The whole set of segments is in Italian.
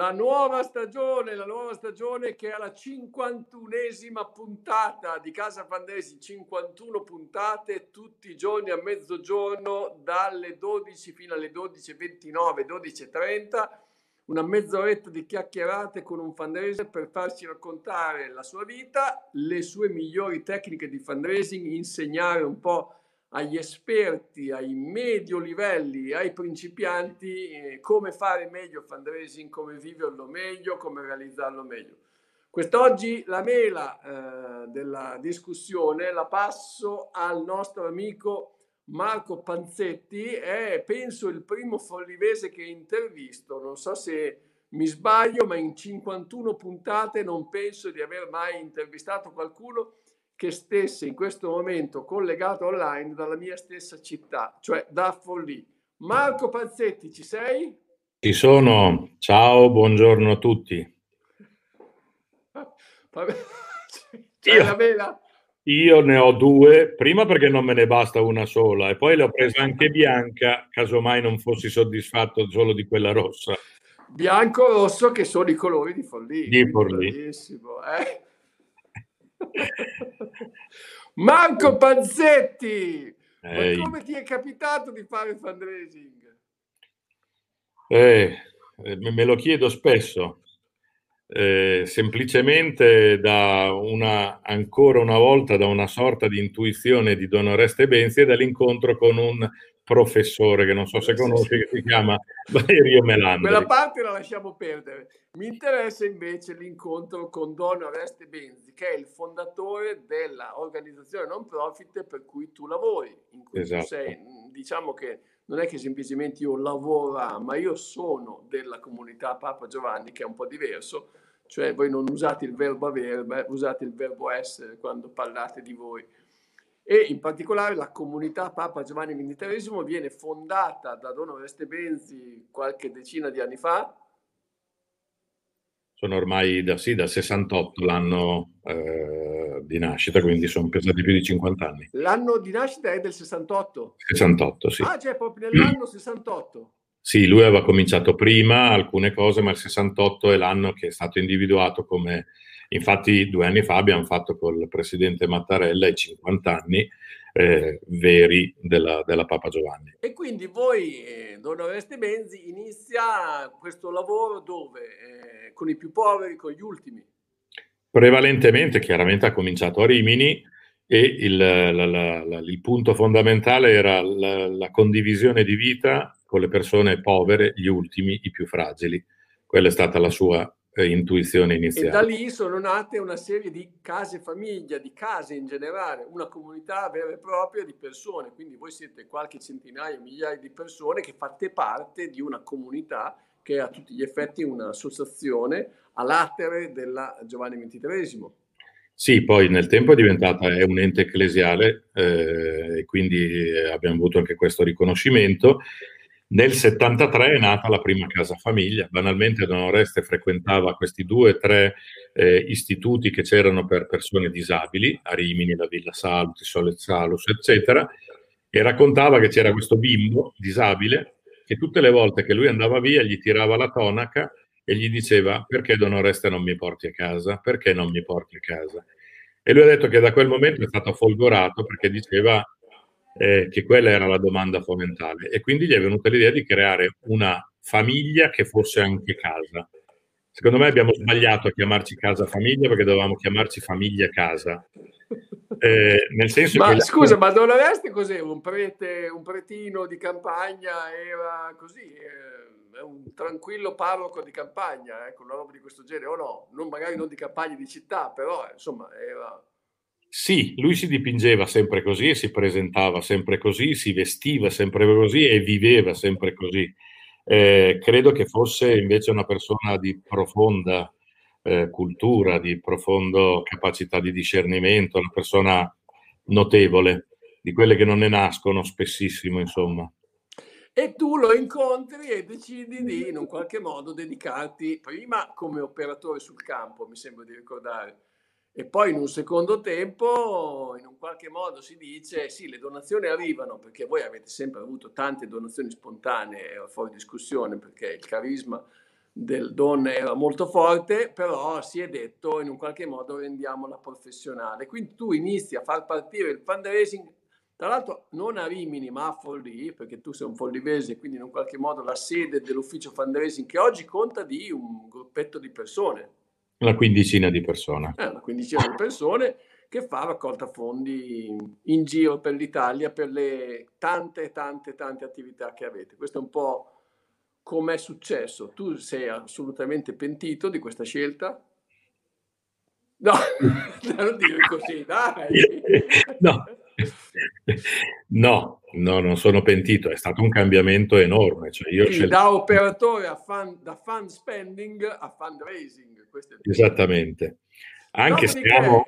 la nuova stagione, la nuova stagione che è la 51esima puntata di Casa Fandesi, 51 puntate tutti i giorni a mezzogiorno dalle 12 fino alle 12.29, 12.30, una mezz'oretta di chiacchierate con un fundraiser per farci raccontare la sua vita, le sue migliori tecniche di fundraising, insegnare un po' agli esperti, ai medio livelli, ai principianti, eh, come fare meglio fundraising, come viverlo meglio, come realizzarlo meglio. Quest'oggi la mela eh, della discussione la passo al nostro amico Marco Panzetti, è penso il primo follivese che intervisto, non so se mi sbaglio, ma in 51 puntate non penso di aver mai intervistato qualcuno che stesse in questo momento collegato online dalla mia stessa città, cioè da Forlì. Marco Panzetti, ci sei? Ci sono, ciao, buongiorno a tutti. Io, io ne ho due, prima perché non me ne basta una sola e poi l'ho presa anche bianca, casomai non fossi soddisfatto solo di quella rossa. Bianco e rosso che sono i colori di Forlì. Di Forlì. Bellissimo, eh? Marco Panzetti, ma come ti è capitato di fare fundraising? Eh, me lo chiedo spesso, eh, semplicemente da una, ancora una volta da una sorta di intuizione di Don Oreste Benzi e dall'incontro con un professore che non so se conosci, che si chiama Valerio Melandri. Quella parte la lasciamo perdere. Mi interessa invece l'incontro con Don Oreste Benzi, che è il fondatore dell'organizzazione non profit per cui tu lavori, in cui esatto. tu sei, diciamo che non è che semplicemente io lavoro, ma io sono della comunità Papa Giovanni, che è un po' diverso, cioè voi non usate il verbo avere, ma usate il verbo essere quando parlate di voi e in particolare la comunità Papa Giovanni XXIII viene fondata da Don Oreste Benzi qualche decina di anni fa. Sono ormai da, sì, dal 68 l'anno eh, di nascita, quindi sono pesati più di 50 anni. L'anno di nascita è del 68? 68, sì. Ah, cioè proprio nell'anno 68? Sì, lui aveva cominciato prima alcune cose, ma il 68 è l'anno che è stato individuato come Infatti due anni fa abbiamo fatto col presidente Mattarella i 50 anni eh, veri della, della, Papa Giovanni. E quindi voi, eh, Don Oreste Benzi, inizia questo lavoro dove? Eh, con i più poveri, con gli ultimi? Prevalentemente, chiaramente ha cominciato a Rimini e il, la, la, la, il punto fondamentale era la condivisione di vita con le persone povere, gli ultimi, i più fragili. Quella è stata la sua intuizione iniziale. E da lì sono nate una serie di case famiglia, di case in generale, una comunità vera e propria di persone, quindi voi siete qualche centinaio, migliaia di persone che fate parte di una comunità che è a tutti gli effetti un'associazione a latere della Giovanni XXIII. Sì, poi nel tempo è diventata è un ente ecclesiale eh, e quindi eh, abbiamo avuto anche questo riconoscimento nel 73 è nata la prima casa famiglia. Banalmente Don Oreste frequentava questi due o tre eh, istituti che c'erano per persone disabili, a Rimini, la Villa Salus, Sole Salus, eccetera, e raccontava che c'era questo bimbo disabile che tutte le volte che lui andava via gli tirava la tonaca e gli diceva perché Don Oreste non mi porti a casa? Perché non mi porti a casa? E lui ha detto che da quel momento è stato folgorato perché diceva eh, che quella era la domanda fondamentale e quindi gli è venuta l'idea di creare una famiglia che fosse anche casa. Secondo me abbiamo sbagliato a chiamarci casa famiglia perché dovevamo chiamarci famiglia casa. Eh, nel senso ma che scusa, la... ma Don Oreste cos'è? Un prete, un pretino di campagna era così, eh, un tranquillo parroco di campagna, ecco, una roba di questo genere, o no? Non, magari non di campagna di città, però insomma era sì, lui si dipingeva sempre così e si presentava sempre così, si vestiva sempre così e viveva sempre così. Eh, credo che fosse invece una persona di profonda eh, cultura, di profonda capacità di discernimento, una persona notevole, di quelle che non ne nascono spessissimo, insomma. E tu lo incontri e decidi di in un qualche modo dedicarti prima come operatore sul campo, mi sembra di ricordare, e poi in un secondo tempo, in un qualche modo si dice, sì, le donazioni arrivano perché voi avete sempre avuto tante donazioni spontanee, fuori discussione, perché il carisma del Don era molto forte, però si è detto in un qualche modo rendiamola professionale. Quindi tu inizi a far partire il fundraising, tra l'altro non a Rimini ma a Forlì, perché tu sei un follivese, quindi in un qualche modo la sede dell'ufficio fundraising che oggi conta di un gruppetto di persone. Una quindicina di persone. Eh, una quindicina di persone che fa raccolta fondi in giro per l'Italia per le tante, tante, tante attività che avete. Questo è un po' come è successo. Tu sei assolutamente pentito di questa scelta? No, non dire così, dai. No. No, no, non sono pentito, è stato un cambiamento enorme. Cioè io Quindi, da operatore a fan, da fund spending a fundraising. Esattamente. Anche se siamo,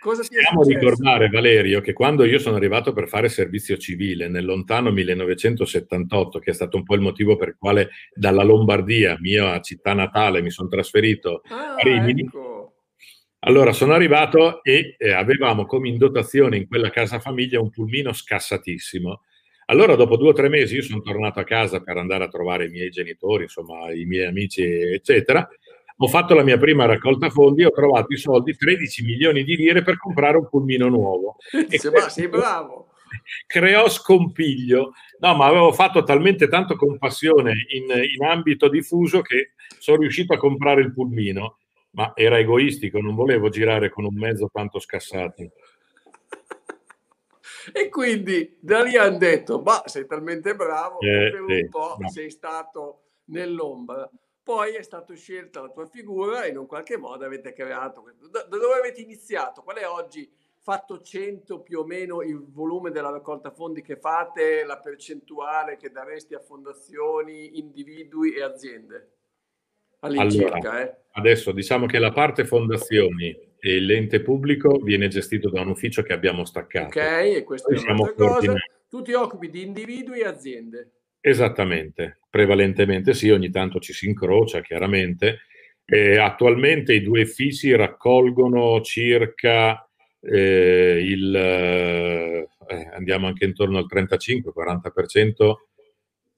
Cosa Possiamo ricordare, Valerio, che quando io sono arrivato per fare servizio civile nel lontano 1978, che è stato un po' il motivo per il quale dalla Lombardia, mia città natale, mi sono trasferito ah, a Rimini. Ecco. Allora sono arrivato e eh, avevamo come in dotazione in quella casa famiglia un pulmino scassatissimo. Allora, dopo due o tre mesi, io sono tornato a casa per andare a trovare i miei genitori, insomma, i miei amici, eccetera ho fatto la mia prima raccolta fondi e ho trovato i soldi, 13 milioni di lire per comprare un pulmino nuovo. E sei, sei bravo. Creò scompiglio. No, ma avevo fatto talmente tanto compassione in, in ambito diffuso che sono riuscito a comprare il pulmino, ma era egoistico, non volevo girare con un mezzo tanto scassato. E quindi da lì hanno detto, ma sei talmente bravo eh, che per un po' no. sei stato nell'ombra. Poi è stata scelta la tua figura e in un qualche modo avete creato. Da, da dove avete iniziato? Qual è oggi, fatto 100 più o meno il volume della raccolta fondi che fate, la percentuale che daresti a fondazioni, individui e aziende? All'incirca, allora, eh. Adesso diciamo che la parte fondazioni e l'ente pubblico viene gestito da un ufficio che abbiamo staccato. Ok, e questo Noi è un'altra cosa. Tu ti occupi di individui e aziende. Esattamente, prevalentemente sì, ogni tanto ci si incrocia chiaramente. E attualmente i due fissi raccolgono circa eh, il, eh, andiamo anche intorno al 35-40%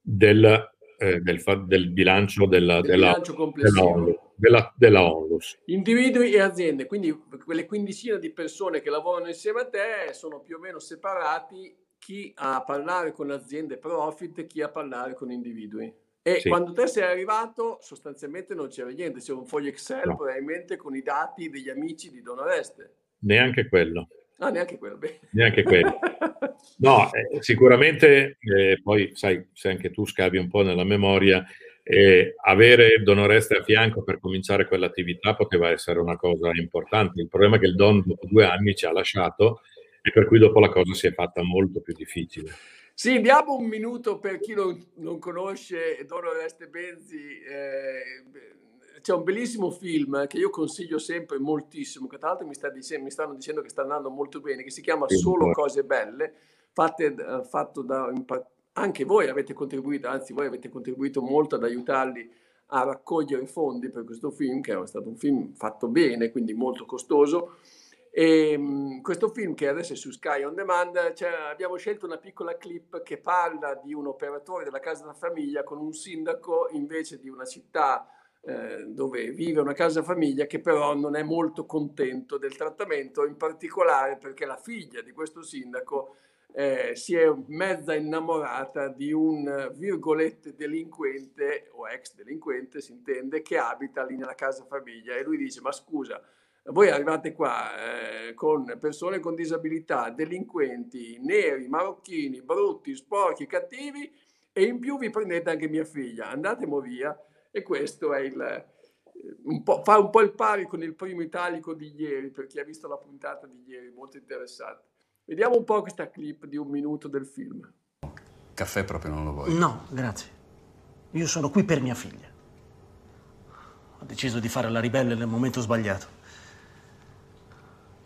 del, eh, del, del, bilancio della, della, della, della, della Onlus. Individui e aziende, quindi quelle quindicina di persone che lavorano insieme a te sono più o meno separati chi a parlare con aziende profit e chi a parlare con individui. E sì. quando te sei arrivato, sostanzialmente non c'era niente, c'era un foglio Excel no. probabilmente con i dati degli amici di Don Oreste. Neanche quello. Ah, neanche quello. Beh. Neanche quello. No, eh, sicuramente, eh, poi sai, se anche tu scavi un po' nella memoria, eh, avere Don Oreste a fianco per cominciare quell'attività poteva essere una cosa importante. Il problema è che il Don dopo due anni ci ha lasciato e per cui dopo la cosa si è fatta molto più difficile. Sì, diamo un minuto per chi non, non conosce Don Oreste Benzi. Eh, c'è un bellissimo film che io consiglio sempre moltissimo, che tra l'altro mi, sta dicendo, mi stanno dicendo che sta andando molto bene, che si chiama Solo cose belle, fatte, eh, fatto da... Anche voi avete contribuito, anzi voi avete contribuito molto ad aiutarli a raccogliere fondi per questo film, che è stato un film fatto bene, quindi molto costoso. E, um, questo film che adesso è su Sky On Demand, cioè, abbiamo scelto una piccola clip che parla di un operatore della casa da famiglia con un sindaco invece di una città eh, dove vive una casa famiglia che però non è molto contento del trattamento, in particolare perché la figlia di questo sindaco eh, si è mezza innamorata di un virgolette delinquente o ex delinquente si intende che abita lì nella casa famiglia. E lui dice ma scusa voi arrivate qua eh, con persone con disabilità, delinquenti, neri, marocchini, brutti, sporchi, cattivi e in più vi prendete anche mia figlia, andatemo via. E questo è il, eh, un fa un po' il pari con il primo italico di ieri, per chi ha visto la puntata di ieri, molto interessante. Vediamo un po' questa clip di un minuto del film. Caffè proprio non lo voglio. No, grazie. Io sono qui per mia figlia. Ho deciso di fare la ribelle nel momento sbagliato.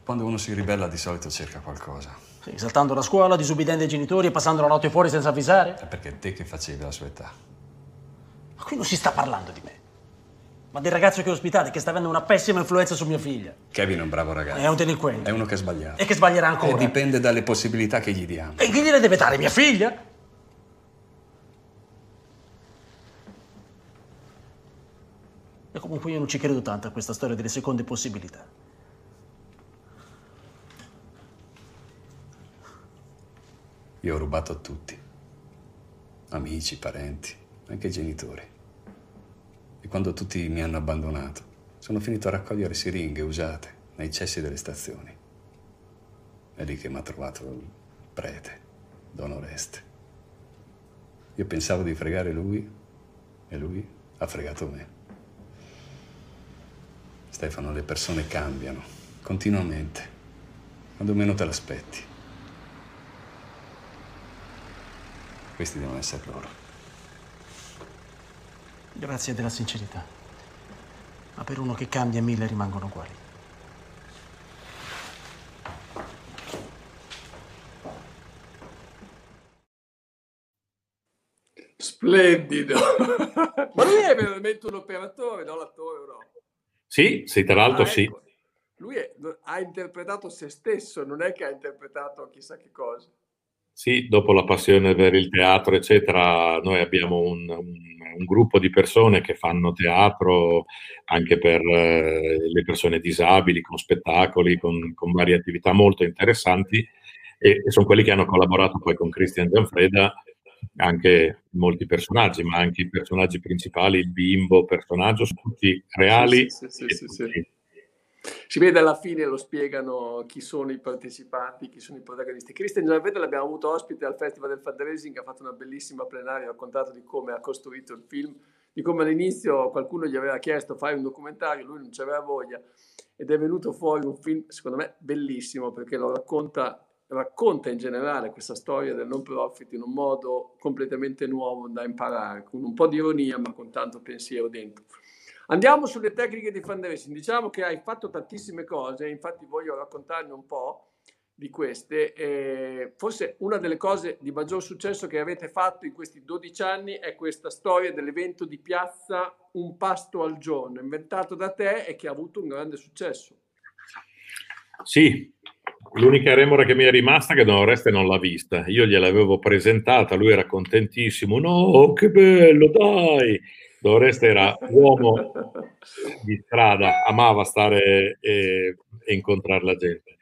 Quando uno si ribella di solito cerca qualcosa. Sì, saltando la scuola, disubbidendo i genitori e passando la notte fuori senza avvisare? È perché te che facevi la sua età. Ma qui non si sta parlando di me. Ma del ragazzo che ospitate che sta avendo una pessima influenza su mia figlia. Kevin è un bravo ragazzo. È un delinquente. È uno che ha sbagliato. E che sbaglierà ancora. E dipende dalle possibilità che gli diamo. E chi gliele deve dare? Mia figlia? Comunque io non ci credo tanto a questa storia delle seconde possibilità. Io ho rubato a tutti. Amici, parenti, anche genitori. E quando tutti mi hanno abbandonato, sono finito a raccogliere siringhe usate nei cessi delle stazioni. È lì che mi ha trovato il prete, Don Oreste. Io pensavo di fregare lui e lui ha fregato me. Stefano, le persone cambiano continuamente, quando meno te l'aspetti. Questi devono essere loro. Grazie della sincerità. Ma per uno che cambia mille rimangono uguali. Splendido. Ma lui è veramente un operatore, no? L'attore, no? Sì, sì, tra l'altro Ah, sì. ecco. Lui è- ha interpretato se stesso, non è che ha interpretato chissà che cosa. Sì, dopo la passione per il teatro, eccetera, noi abbiamo un, un- un gruppo di persone che fanno teatro anche per eh, le persone disabili, con spettacoli, con, con varie attività molto interessanti e, e sono quelli che hanno collaborato poi con Christian Gianfreda anche molti personaggi, ma anche i personaggi principali, il bimbo, personaggio, sono tutti reali. Sì, sì, sì, Si vede alla fine, lo spiegano chi sono i partecipanti, chi sono i protagonisti. Christian Gianvede l'abbiamo avuto ospite al Festival del Fundraising, ha fatto una bellissima plenaria, ha raccontato di come ha costruito il film, di come all'inizio qualcuno gli aveva chiesto fai un documentario, lui non c'aveva voglia ed è venuto fuori un film, secondo me, bellissimo perché lo racconta, racconta in generale questa storia del non profit in un modo completamente nuovo da imparare, con un po' di ironia ma con tanto pensiero dentro. Andiamo sulle tecniche di fundraising. Diciamo che hai fatto tantissime cose, infatti voglio raccontarne un po' di queste. Eh, forse una delle cose di maggior successo che avete fatto in questi 12 anni è questa storia dell'evento di piazza Un pasto al giorno, inventato da te e che ha avuto un grande successo. Sì, l'unica remora che mi è rimasta è che Don Oreste non l'ha vista. Io gliel'avevo presentata, lui era contentissimo. No, che bello, dai! Oreste era uomo di strada, amava stare e, e incontrare la gente.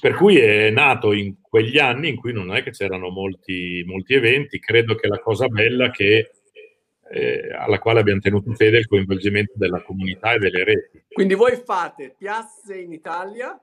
Per cui è nato in quegli anni in cui non è che c'erano molti, molti eventi. Credo che la cosa bella che, eh, alla quale abbiamo tenuto fede è il coinvolgimento della comunità e delle reti. Quindi voi fate piazze in Italia,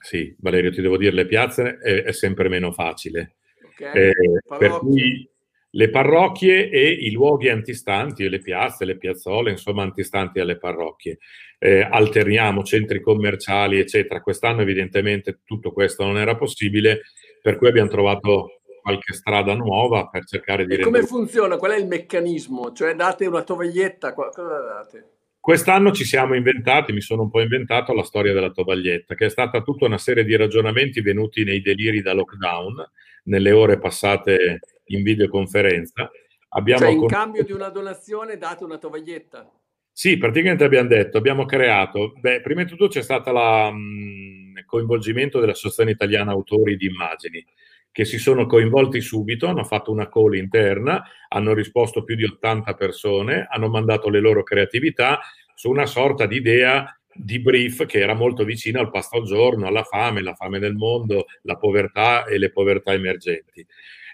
Sì, Valerio, ti devo dire, le piazze è, è sempre meno facile. ok? Eh, per cui le parrocchie e i luoghi antistanti, le piazze, le piazzole, insomma, antistanti alle parrocchie. Eh, alterniamo centri commerciali, eccetera. Quest'anno, evidentemente, tutto questo non era possibile, per cui abbiamo trovato qualche strada nuova per cercare di E come rendere. funziona? Qual è il meccanismo? Cioè date una tovaglietta, cosa date? Quest'anno ci siamo inventati, mi sono un po' inventato la storia della tovaglietta, che è stata tutta una serie di ragionamenti venuti nei deliri da lockdown, nelle ore passate in videoconferenza. Abbiamo Cioè in con- cambio di una donazione date una tovaglietta. Sì, praticamente abbiamo detto, abbiamo creato, beh, prima di tutto c'è stato il coinvolgimento dell'Associazione Italiana Autori di Immagini, che si sono coinvolti subito, hanno fatto una call interna, hanno risposto più di 80 persone, hanno mandato le loro creatività su una sorta di idea di brief che era molto vicina al pasto al giorno, alla fame, la fame del mondo, la povertà e le povertà emergenti.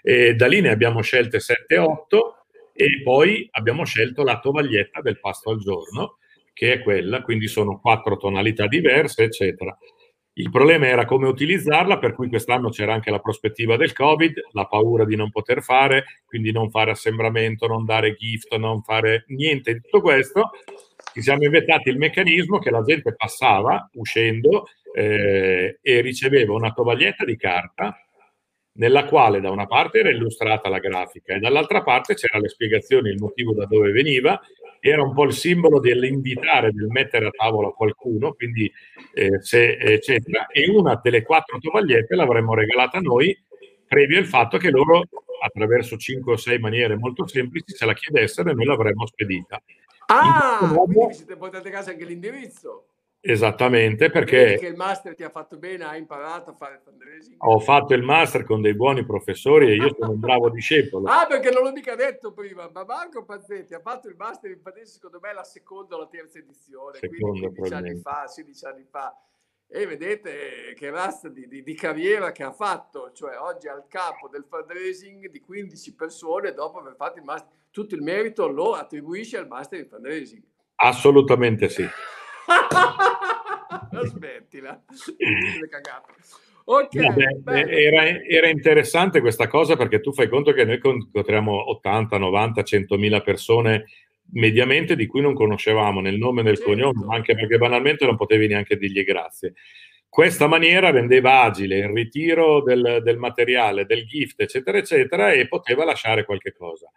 E da lì ne abbiamo scelte 7-8 e poi abbiamo scelto la tovaglietta del pasto al giorno, che è quella, quindi sono quattro tonalità diverse, eccetera. Il problema era come utilizzarla, per cui quest'anno c'era anche la prospettiva del Covid, la paura di non poter fare, quindi non fare assembramento, non dare gift, non fare niente di tutto questo. Ci siamo inventati il meccanismo che la gente passava uscendo eh, e riceveva una tovaglietta di carta nella quale da una parte era illustrata la grafica e dall'altra parte c'erano le spiegazioni, il motivo da dove veniva, era un po' il simbolo dell'invitare, del mettere a tavola qualcuno, quindi eh, se, eccetera, e una delle quattro tovagliette l'avremmo regalata noi, previo il fatto che loro, attraverso cinque o sei maniere molto semplici, ce la chiedessero e noi l'avremmo spedita. Ah, modo- quindi siete portati a casa anche l'indirizzo. Esattamente, perché... Perché il master ti ha fatto bene, hai imparato a fare fundraising? Ho fatto il master con dei buoni professori e io sono un bravo discepolo. ah, perché non l'ho mica detto prima, ma Marco Pazzetti ha fatto il master in fundraising, secondo me, la seconda o la terza edizione, Secondo, quindi 15 anni fa, 16 anni fa. E vedete che razza di, di, di, carriera che ha fatto, cioè oggi è al capo del fundraising di 15 persone dopo aver fatto il master. Tutto il merito lo attribuisce al master in fundraising. Assolutamente sì. Aspettila. Ok, Vabbè, era, era, interessante questa cosa perché tu fai conto che noi incontriamo 80, 90, 100 mila persone mediamente di cui non conoscevamo nel nome e nel certo. cognome, anche perché banalmente non potevi neanche dirgli grazie. Questa maniera rendeva agile il ritiro del, del materiale, del gift, eccetera, eccetera, e poteva lasciare qualche cosa.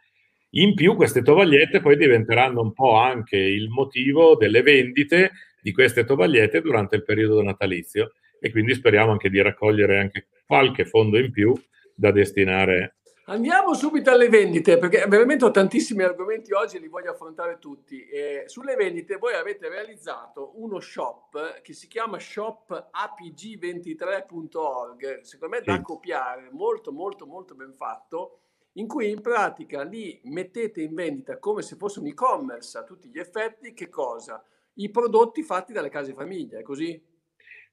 In più queste tovagliette poi diventeranno un po' anche il motivo delle vendite di queste tovagliette durante il periodo natalizio e quindi speriamo anche di raccogliere anche qualche fondo in più da destinare. Andiamo subito alle vendite perché veramente ho tantissimi argomenti oggi e li voglio affrontare tutti. Eh, sulle vendite voi avete realizzato uno shop che si chiama shopapg23.org, secondo me da copiare, molto molto molto ben fatto in cui in pratica lì mettete in vendita come se fosse un e-commerce a tutti gli effetti, che cosa? I prodotti fatti dalle case famiglia, è così?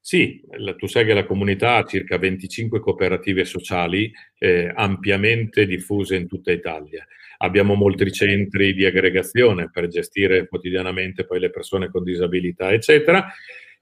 Sì, tu sai che la comunità ha circa 25 cooperative sociali eh, ampiamente diffuse in tutta Italia. Abbiamo molti centri di aggregazione per gestire quotidianamente poi le persone con disabilità, eccetera.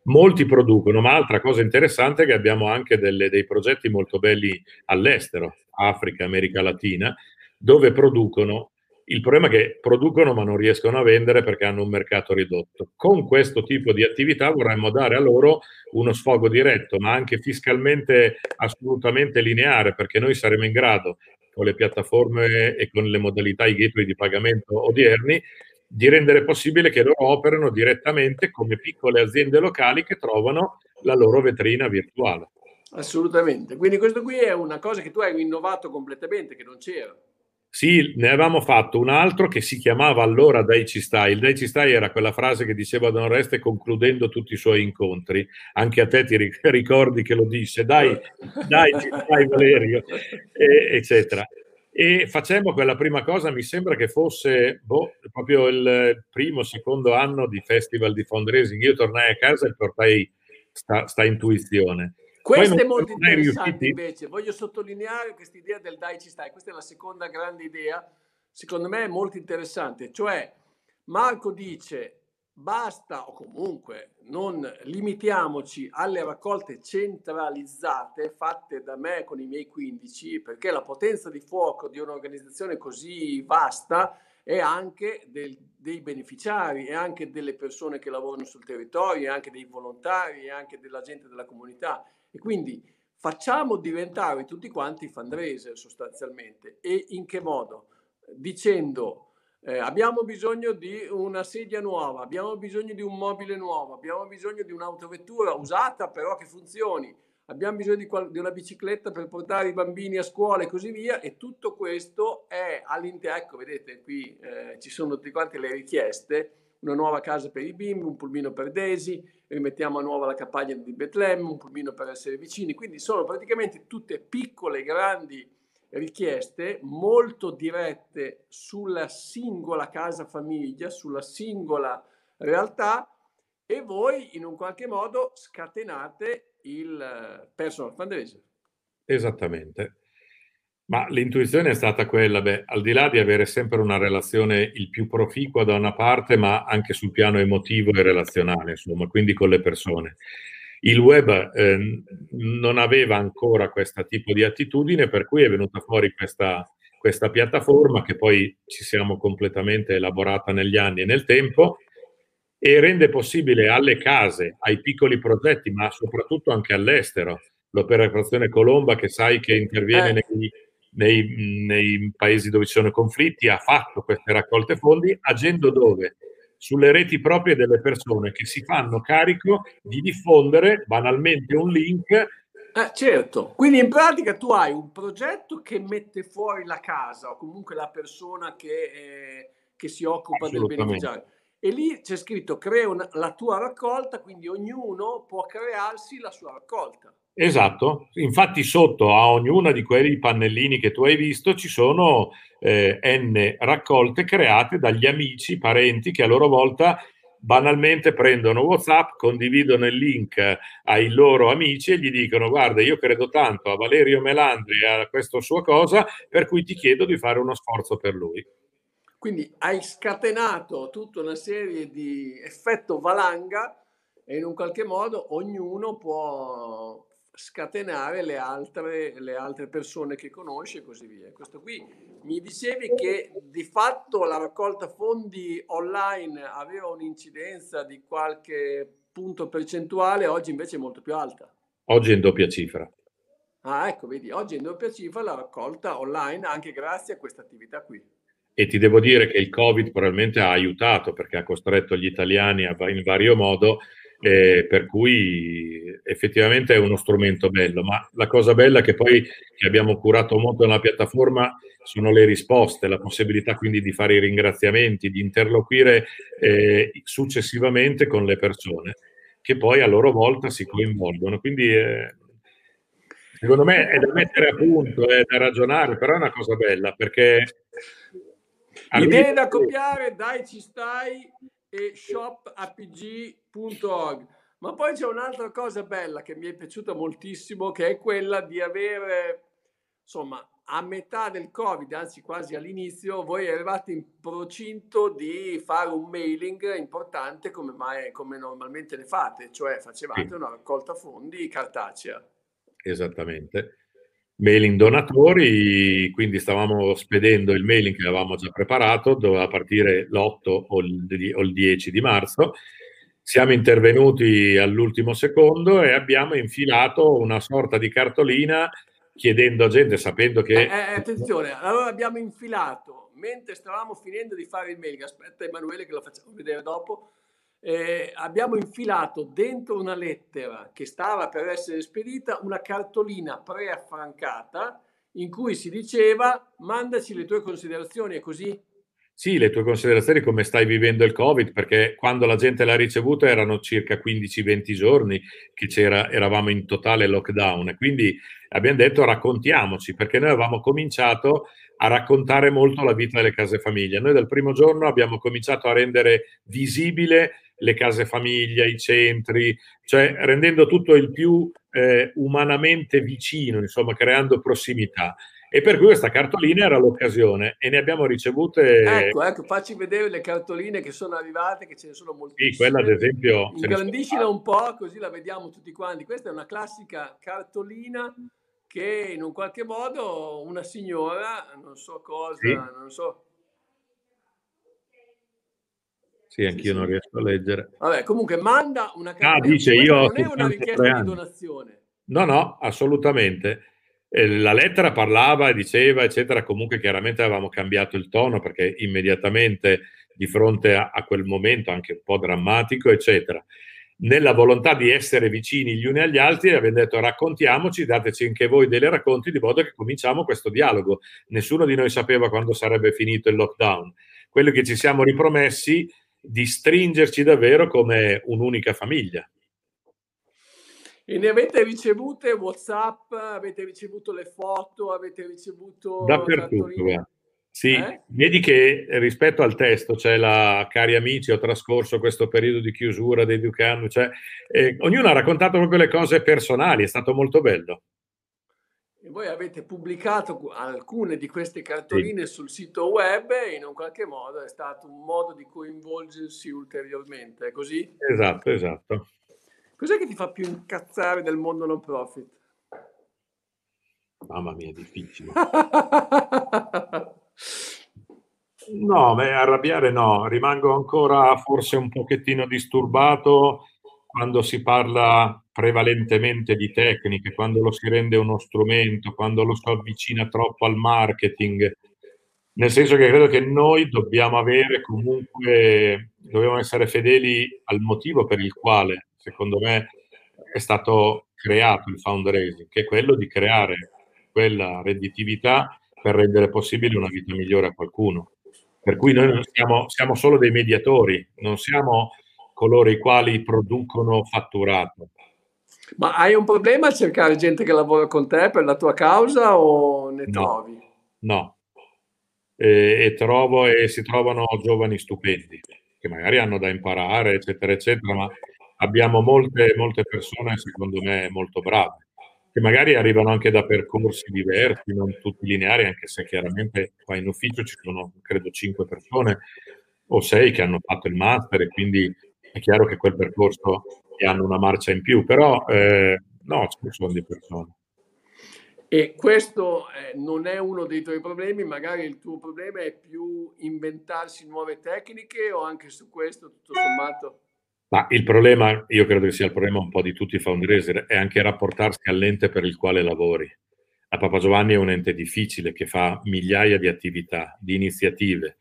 Molti producono, ma altra cosa interessante è che abbiamo anche delle, dei progetti molto belli all'estero, Africa, America Latina, dove producono. Il problema è che producono ma non riescono a vendere perché hanno un mercato ridotto. Con questo tipo di attività vorremmo dare a loro uno sfogo diretto, ma anche fiscalmente assolutamente lineare, perché noi saremo in grado, con le piattaforme e con le modalità, i gateway di pagamento odierni, di rendere possibile che loro operano direttamente come piccole aziende locali che trovano la loro vetrina virtuale. Assolutamente. Quindi questo qui è una cosa che tu hai innovato completamente, che non c'era. Sì, ne avevamo fatto un altro che si chiamava allora Daici Style. Daici Style era quella frase che diceva Don Reste concludendo tutti i suoi incontri. Anche a te ti ricordi che lo disse, dai, dai, dai Valerio, e, eccetera. E facemmo quella prima cosa, mi sembra che fosse boh, proprio il primo, secondo anno di festival di fundraising. Io tornai a casa e portai sta, sta intuizione. Questo è molto interessante invece, voglio sottolineare questa idea del dai ci stai, questa è la seconda grande idea, secondo me è molto interessante, cioè Marco dice basta o comunque non limitiamoci alle raccolte centralizzate fatte da me con i miei 15 perché la potenza di fuoco di un'organizzazione così vasta è anche del, dei beneficiari, è anche delle persone che lavorano sul territorio, è anche dei volontari, è anche della gente della comunità e quindi facciamo diventare tutti quanti fundraiser sostanzialmente e in che modo? Dicendo eh, abbiamo bisogno di una sedia nuova, abbiamo bisogno di un mobile nuovo, abbiamo bisogno di un'autovettura usata però che funzioni, abbiamo bisogno di, qual- di, una bicicletta per portare i bambini a scuola e così via e tutto questo è all'interno, ecco vedete qui eh, ci sono tutte quante le richieste, una nuova casa per i bimbi, un pulmino per Daisy, rimettiamo a nuovo la campagna di Betlemme, un pulmino per essere vicini, quindi sono praticamente tutte piccole grandi richieste molto dirette sulla singola casa famiglia, sulla singola realtà e voi in un qualche modo scatenate il personal fundraiser. Esattamente. Ma l'intuizione è stata quella, beh, al di là di avere sempre una relazione il più proficua da una parte, ma anche sul piano emotivo e relazionale, insomma, quindi con le persone. Il web eh, non aveva ancora questo tipo di attitudine, per cui è venuta fuori questa, questa piattaforma che poi ci siamo completamente elaborata negli anni e nel tempo e rende possibile alle case, ai piccoli progetti, ma soprattutto anche all'estero, l'operazione Colomba che sai che interviene eh. nei, nei, nei paesi dove ci sono conflitti, ha fatto queste raccolte fondi agendo dove? sulle reti proprie delle persone che si fanno carico di diffondere banalmente un link. Eh, certo, quindi in pratica tu hai un progetto che mette fuori la casa o comunque la persona che, eh, che si occupa del beneficiario e lì c'è scritto crea una, la tua raccolta, quindi ognuno può crearsi la sua raccolta. Esatto, infatti sotto a ognuna di quei pannellini che tu hai visto ci sono eh, n raccolte create dagli amici, parenti che a loro volta banalmente prendono WhatsApp, condividono il link ai loro amici e gli dicono guarda io credo tanto a Valerio Melandri e a questa sua cosa per cui ti chiedo di fare uno sforzo per lui. Quindi hai scatenato tutta una serie di effetto valanga e in un qualche modo ognuno può scatenare le altre, le altre persone che conosce e così via. Questo qui mi dicevi che di fatto la raccolta fondi online aveva un'incidenza di qualche punto percentuale, oggi invece è molto più alta. Oggi è in doppia cifra. Ah, ecco, vedi, oggi è in doppia cifra la raccolta online anche grazie a questa attività qui e ti devo dire che il Covid probabilmente ha aiutato perché ha costretto gli italiani a, in vario modo, eh, per cui effettivamente è uno strumento bello, ma la cosa bella che poi che abbiamo curato molto nella piattaforma sono le risposte, la possibilità quindi di fare i ringraziamenti, di interloquire eh, successivamente con le persone che poi a loro volta si coinvolgono. Quindi eh, secondo me è da mettere a punto, è da ragionare, però è una cosa bella perché Idee da copiare, dai ci stai e shopapg.org. Ma poi c'è un'altra cosa bella che mi è piaciuta moltissimo, che è quella di avere, insomma, a metà del Covid, anzi quasi all'inizio, voi eravate in procinto di fare un mailing importante come, mai, come normalmente ne fate, cioè facevate sì. una raccolta fondi cartacea. Esattamente mailing donatori, quindi stavamo spedendo il mailing che avevamo già preparato, doveva partire l'8 o il 10 di marzo. Siamo intervenuti all'ultimo secondo e abbiamo infilato una sorta di cartolina chiedendo a gente, sapendo che... Eh, eh, attenzione, allora abbiamo infilato, mentre stavamo finendo di fare il mailing, aspetta Emanuele che lo facciamo vedere dopo, eh, abbiamo infilato dentro una lettera che stava per essere spedita una cartolina preaffrancata in cui si diceva mandaci le tue considerazioni, è così? Sì, le tue considerazioni come stai vivendo il Covid, perché quando la gente l'ha ricevuto erano circa 15-20 giorni che eravamo in totale lockdown quindi abbiamo detto raccontiamoci, perché noi avevamo cominciato a raccontare molto la vita delle case famiglie. Noi dal primo giorno abbiamo cominciato a rendere visibile le case famiglia, i centri, cioè rendendo tutto il più eh, umanamente vicino, insomma, creando prossimità. E per cui questa cartolina era l'occasione e ne abbiamo ricevute. Ecco, ecco, facci vedere le cartoline che sono arrivate, che ce ne sono moltissime. Sì, quella ad esempio. Ingrandiscila un po', così la vediamo tutti quanti. Questa è una classica cartolina che in un qualche modo una signora, non so cosa, sì. non so, sì, anch'io sì, non riesco a leggere. Vabbè, comunque manda una carta. Ah, dice io. Non è una richiesta di donazione. No, no, assolutamente. La lettera parlava e diceva, eccetera. Comunque, chiaramente avevamo cambiato il tono perché immediatamente di fronte a, a quel momento anche un po' drammatico, eccetera. Nella volontà di essere vicini gli uni agli altri, abbiamo detto raccontiamoci, dateci anche voi delle racconti di modo che cominciamo questo dialogo. Nessuno di noi sapeva quando sarebbe finito il lockdown. Quello che ci siamo ripromessi di stringerci davvero come un'unica famiglia. E ne avete ricevute WhatsApp, avete ricevuto le foto, avete ricevuto... Dappertutto, Sì, eh? vedi che rispetto al testo, cioè la cari amici, ho trascorso questo periodo di chiusura dei Ducan, cioè, eh, ognuno ha raccontato proprio le cose personali, è stato molto bello e voi avete pubblicato alcune di queste cartoline sì. sul sito web e in un qualche modo è stato un modo di coinvolgersi ulteriormente, è così? Esatto, esatto. Cos'è che ti fa più incazzare del mondo non profit? Mamma mia, difficile. no, beh, arrabbiare no, rimango ancora forse un pochettino disturbato quando si parla prevalentemente di tecniche, quando lo si rende uno strumento, quando lo si avvicina troppo al marketing, nel senso che credo che noi dobbiamo avere comunque, dobbiamo essere fedeli al motivo per il quale, secondo me, è stato creato il fundraising, che è quello di creare quella redditività per rendere possibile una vita migliore a qualcuno. Per cui noi siamo, siamo solo dei mediatori, non siamo coloro i quali producono fatturato. Ma hai un problema a cercare gente che lavora con te per la tua causa o ne No. trovi? No, e, e trovo e si trovano giovani stupendi che magari hanno da imparare, eccetera, eccetera, ma abbiamo molte, molte persone, secondo me, molto brave, che magari arrivano anche da percorsi diversi, non tutti lineari, anche se chiaramente qua in ufficio ci sono, credo, cinque persone o sei che hanno fatto il master e quindi è chiaro che quel percorso gli hanno una marcia in più, però eh, no, ci sono di persone. E questo eh, non è uno dei tuoi problemi, magari il tuo problema è più inventarsi nuove tecniche o anche su questo tutto sommato? Ma il problema, io credo che sia il problema un po' di tutti i fundraiser, è anche rapportarsi all'ente per il quale lavori. La Papa Giovanni è un ente difficile che fa migliaia di attività, di iniziative,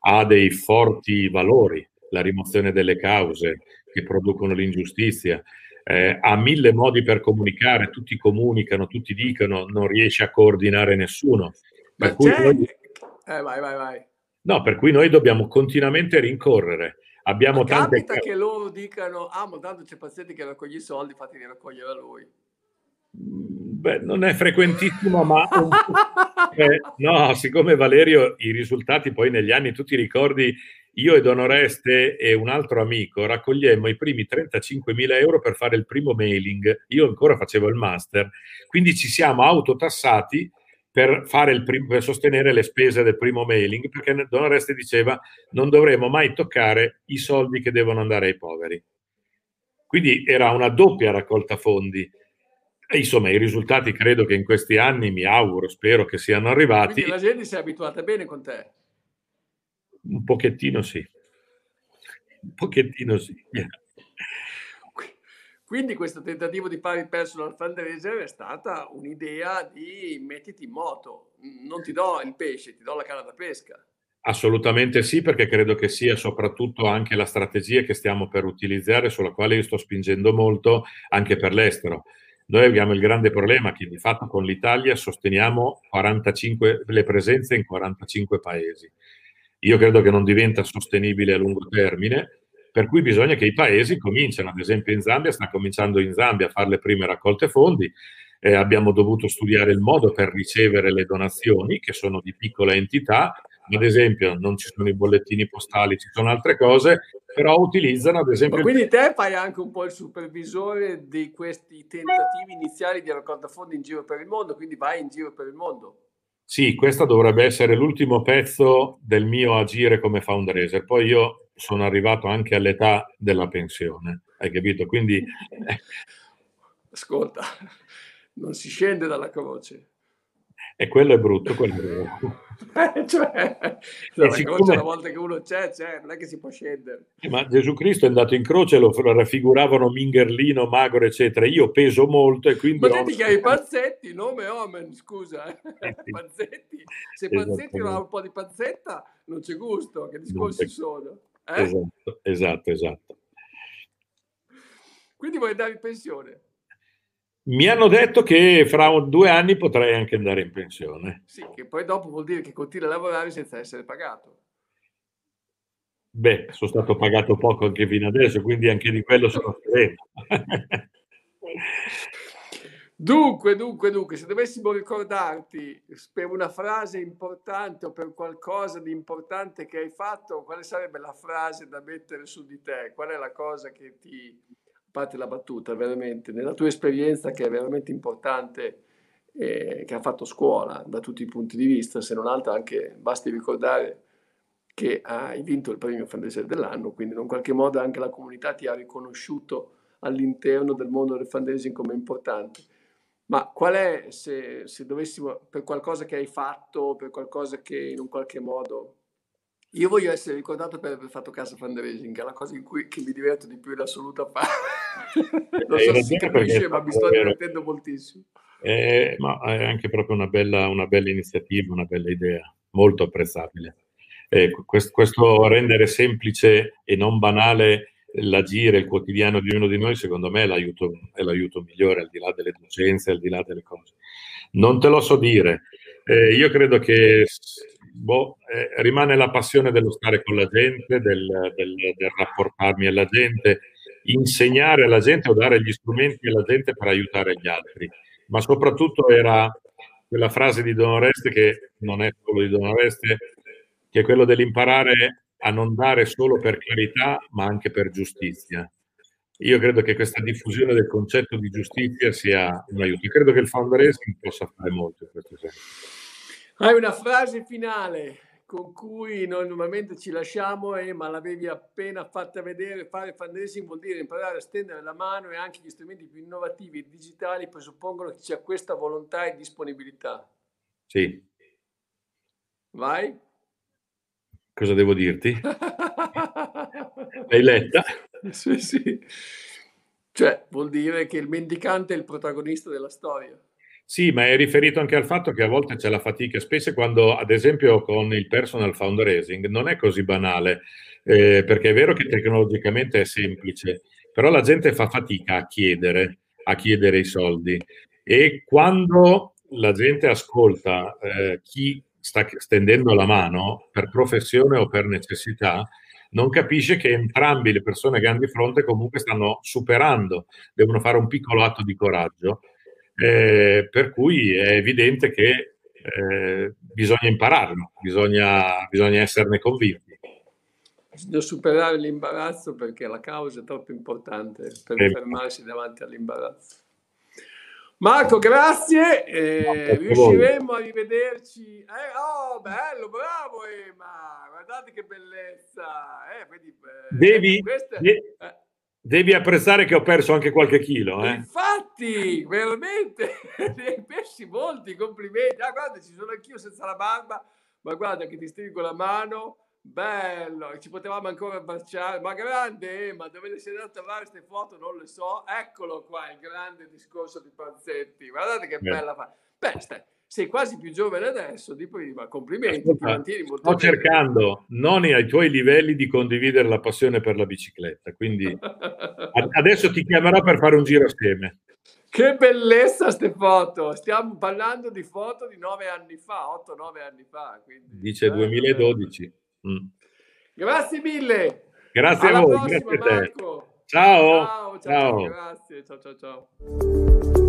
ha dei forti valori, la rimozione delle cause che producono l'ingiustizia, eh, ha mille modi per comunicare, tutti comunicano, tutti dicono, non riesce a coordinare nessuno. Per cui noi- Eh, vai, vai, vai. no, per cui noi dobbiamo continuamente rincorrere. Abbiamo Ma tante capita che loro dicano, ah, ma tanto c'è Pazzetti che raccoglie i soldi, fateli raccogliere a lui. Beh, non è frequentissimo, ma. Eh, no, siccome Valerio i risultati poi negli anni tu ti ricordi, io ed Onoreste e un altro amico raccogliemmo i primi 35.000 euro per fare il primo mailing. Io ancora facevo il master, quindi ci siamo autotassati per, fare il prim- per sostenere le spese del primo mailing, perché Don Oreste diceva non dovremo mai toccare i soldi che devono andare ai poveri. Quindi era una doppia raccolta fondi. E insomma, i risultati credo che in questi anni, mi auguro, spero che siano arrivati. Quindi la gente si è abituata bene con te. Un pochettino sì. Un pochettino sì. Quindi questo tentativo di fare il personal fundraiser è stata un'idea di mettiti in moto. Non ti do il pesce, ti do la canna da pesca. Assolutamente sì, perché credo che sia soprattutto anche la strategia che stiamo per utilizzare, sulla quale io sto spingendo molto anche per l'estero. Noi abbiamo il grande problema che di fatto con l'Italia sosteniamo 45, le presenze in 45 paesi. Io credo che non diventa sostenibile a lungo termine, per cui bisogna che i paesi cominciano, ad esempio in Zambia, sta cominciando in Zambia a fare le prime raccolte fondi, eh, abbiamo dovuto studiare il modo per ricevere le donazioni, che sono di piccola entità, ad esempio non ci sono i bollettini postali, ci sono altre cose, però utilizzano ad esempio... Ma quindi te fai anche un po' il supervisore di questi tentativi iniziali di raccolta fondi in giro per il mondo, quindi vai in giro per il mondo. Sì, questo dovrebbe essere l'ultimo pezzo del mio agire come fundraiser. Poi io sono arrivato anche all'età della pensione, hai capito? Quindi... Ascolta, non si scende dalla croce. E quello è brutto, quello è brutto. Eh, cioè, la siccome... una volta che uno c'è, c'è, non è che si può scendere. Ma Gesù Cristo è andato in croce, lo raffiguravano Mingerlino, magro, eccetera. Io peso molto e quindi... Ma te ti chiami Pazzetti, nome Omen, scusa. Eh, sì. Pazzetti. Se Pazzetti non ha un po' di pazzetta, non c'è gusto, che discorsi sono. Eh? Esatto, esatto, esatto. Quindi vuoi andare in pensione? Mi hanno detto che fra due anni potrei anche andare in pensione. Sì, che poi dopo vuol dire che continui a lavorare senza essere pagato. Beh, sono stato pagato poco anche fino adesso, quindi anche di quello sono sereno. Dunque, dunque, dunque, se dovessimo ricordarti per una frase importante o per qualcosa di importante che hai fatto, quale sarebbe la frase da mettere su di te? Qual è la cosa che ti, parte la battuta, veramente, nella tua esperienza che è veramente importante, eh, che ha fatto scuola da tutti i punti di vista, se non altro anche basti ricordare che hai vinto il premio fundraiser dell'anno, quindi in un qualche modo anche la comunità ti ha riconosciuto all'interno del mondo del fundraising come importante. Ma qual è, se, se dovessimo, per qualcosa che hai fatto, per qualcosa che in un qualche modo io voglio essere ricordato per aver fatto casa fundraising, che è la cosa in cui mi diverto di più in assoluto a fare. non so se si capisce, ma mi sto divertendo moltissimo. Eh, ma è anche proprio una bella, una bella, iniziativa, una bella idea, molto apprezzabile. Eh, questo, questo, rendere semplice e non banale l'agire, il quotidiano di ognuno di noi, secondo me è l'aiuto, è l'aiuto migliore, al di là delle docenze, al di là delle cose. Non te lo so dire. Eh, io credo che boh, eh, rimane la passione dello stare con la gente, del, del, del, rapportarmi alla gente, insegnare alla gente o dare gli strumenti alla gente per aiutare gli altri. Ma soprattutto era quella frase di Don Oreste, che non è solo di Don Oreste, che è quello dell'imparare a non dare solo per carità, ma anche per giustizia. Io credo che questa diffusione del concetto di giustizia sia un aiuto. Credo che il fundraising possa fare molto in questo senso. Hai una frase finale con cui noi normalmente ci lasciamo, eh, ma l'avevi appena fatta vedere. Fare fundraising vuol dire imparare a stendere la mano e anche gli strumenti più innovativi e digitali presuppongono che sia questa volontà e disponibilità. Sì. Vai. Cosa devo dirti? L'hai letta? Sì, sì. Cioè, vuol dire che il mendicante è il protagonista della storia. Sì, ma è riferito anche al fatto che a volte c'è la fatica, specie quando, ad esempio, con il personal fundraising non è così banale, eh, perché è vero che tecnologicamente è semplice, però la gente fa fatica a chiedere, a chiedere i soldi. E quando la gente ascolta eh, chi sta stendendo la mano per professione o per necessità, non capisce che entrambi le persone che hanno di fronte comunque stanno superando, devono fare un piccolo atto di coraggio eh, per cui è evidente che eh, bisogna impararlo, bisogna, bisogna esserne convinti. Bisogna superare l'imbarazzo perché la causa è troppo importante per eh. fermarsi davanti all'imbarazzo. Marco, grazie. Eh, riusciremo a rivederci. Eh, oh, bello, bravo Ema. Guardate che bellezza. Eh, vedi, eh, devi, queste, de- eh. Devi apprezzare che ho perso anche qualche chilo. Eh? Infatti, veramente, ne hai persi molti, complimenti. Ah, guarda, ci sono anch'io senza la barba, ma guarda che ti stringo la mano. Bello, ci potevamo ancora abbracciare, ma grande, eh, ma dove sei andato a trovare queste foto non le so. Eccolo qua, il grande discorso di Panzetti. Guardate che bella fa. Beh, stai, sei quasi più giovane adesso, tipo, ma complimenti, Ascolta, Sto cercando, non ai tuoi livelli, di condividere la passione per la bicicletta, quindi adesso ti chiamerò per fare un giro assieme. Che bellezza queste foto! Stiamo parlando di foto di nove anni fa, otto, nove anni fa. Quindi, Dice 2012. Mm. Grazie mille. Grazie Alla a voi. Prossima, grazie a Marco. Ciao. Ciao, ciao, ciao. Grazie. Ciao, ciao, ciao.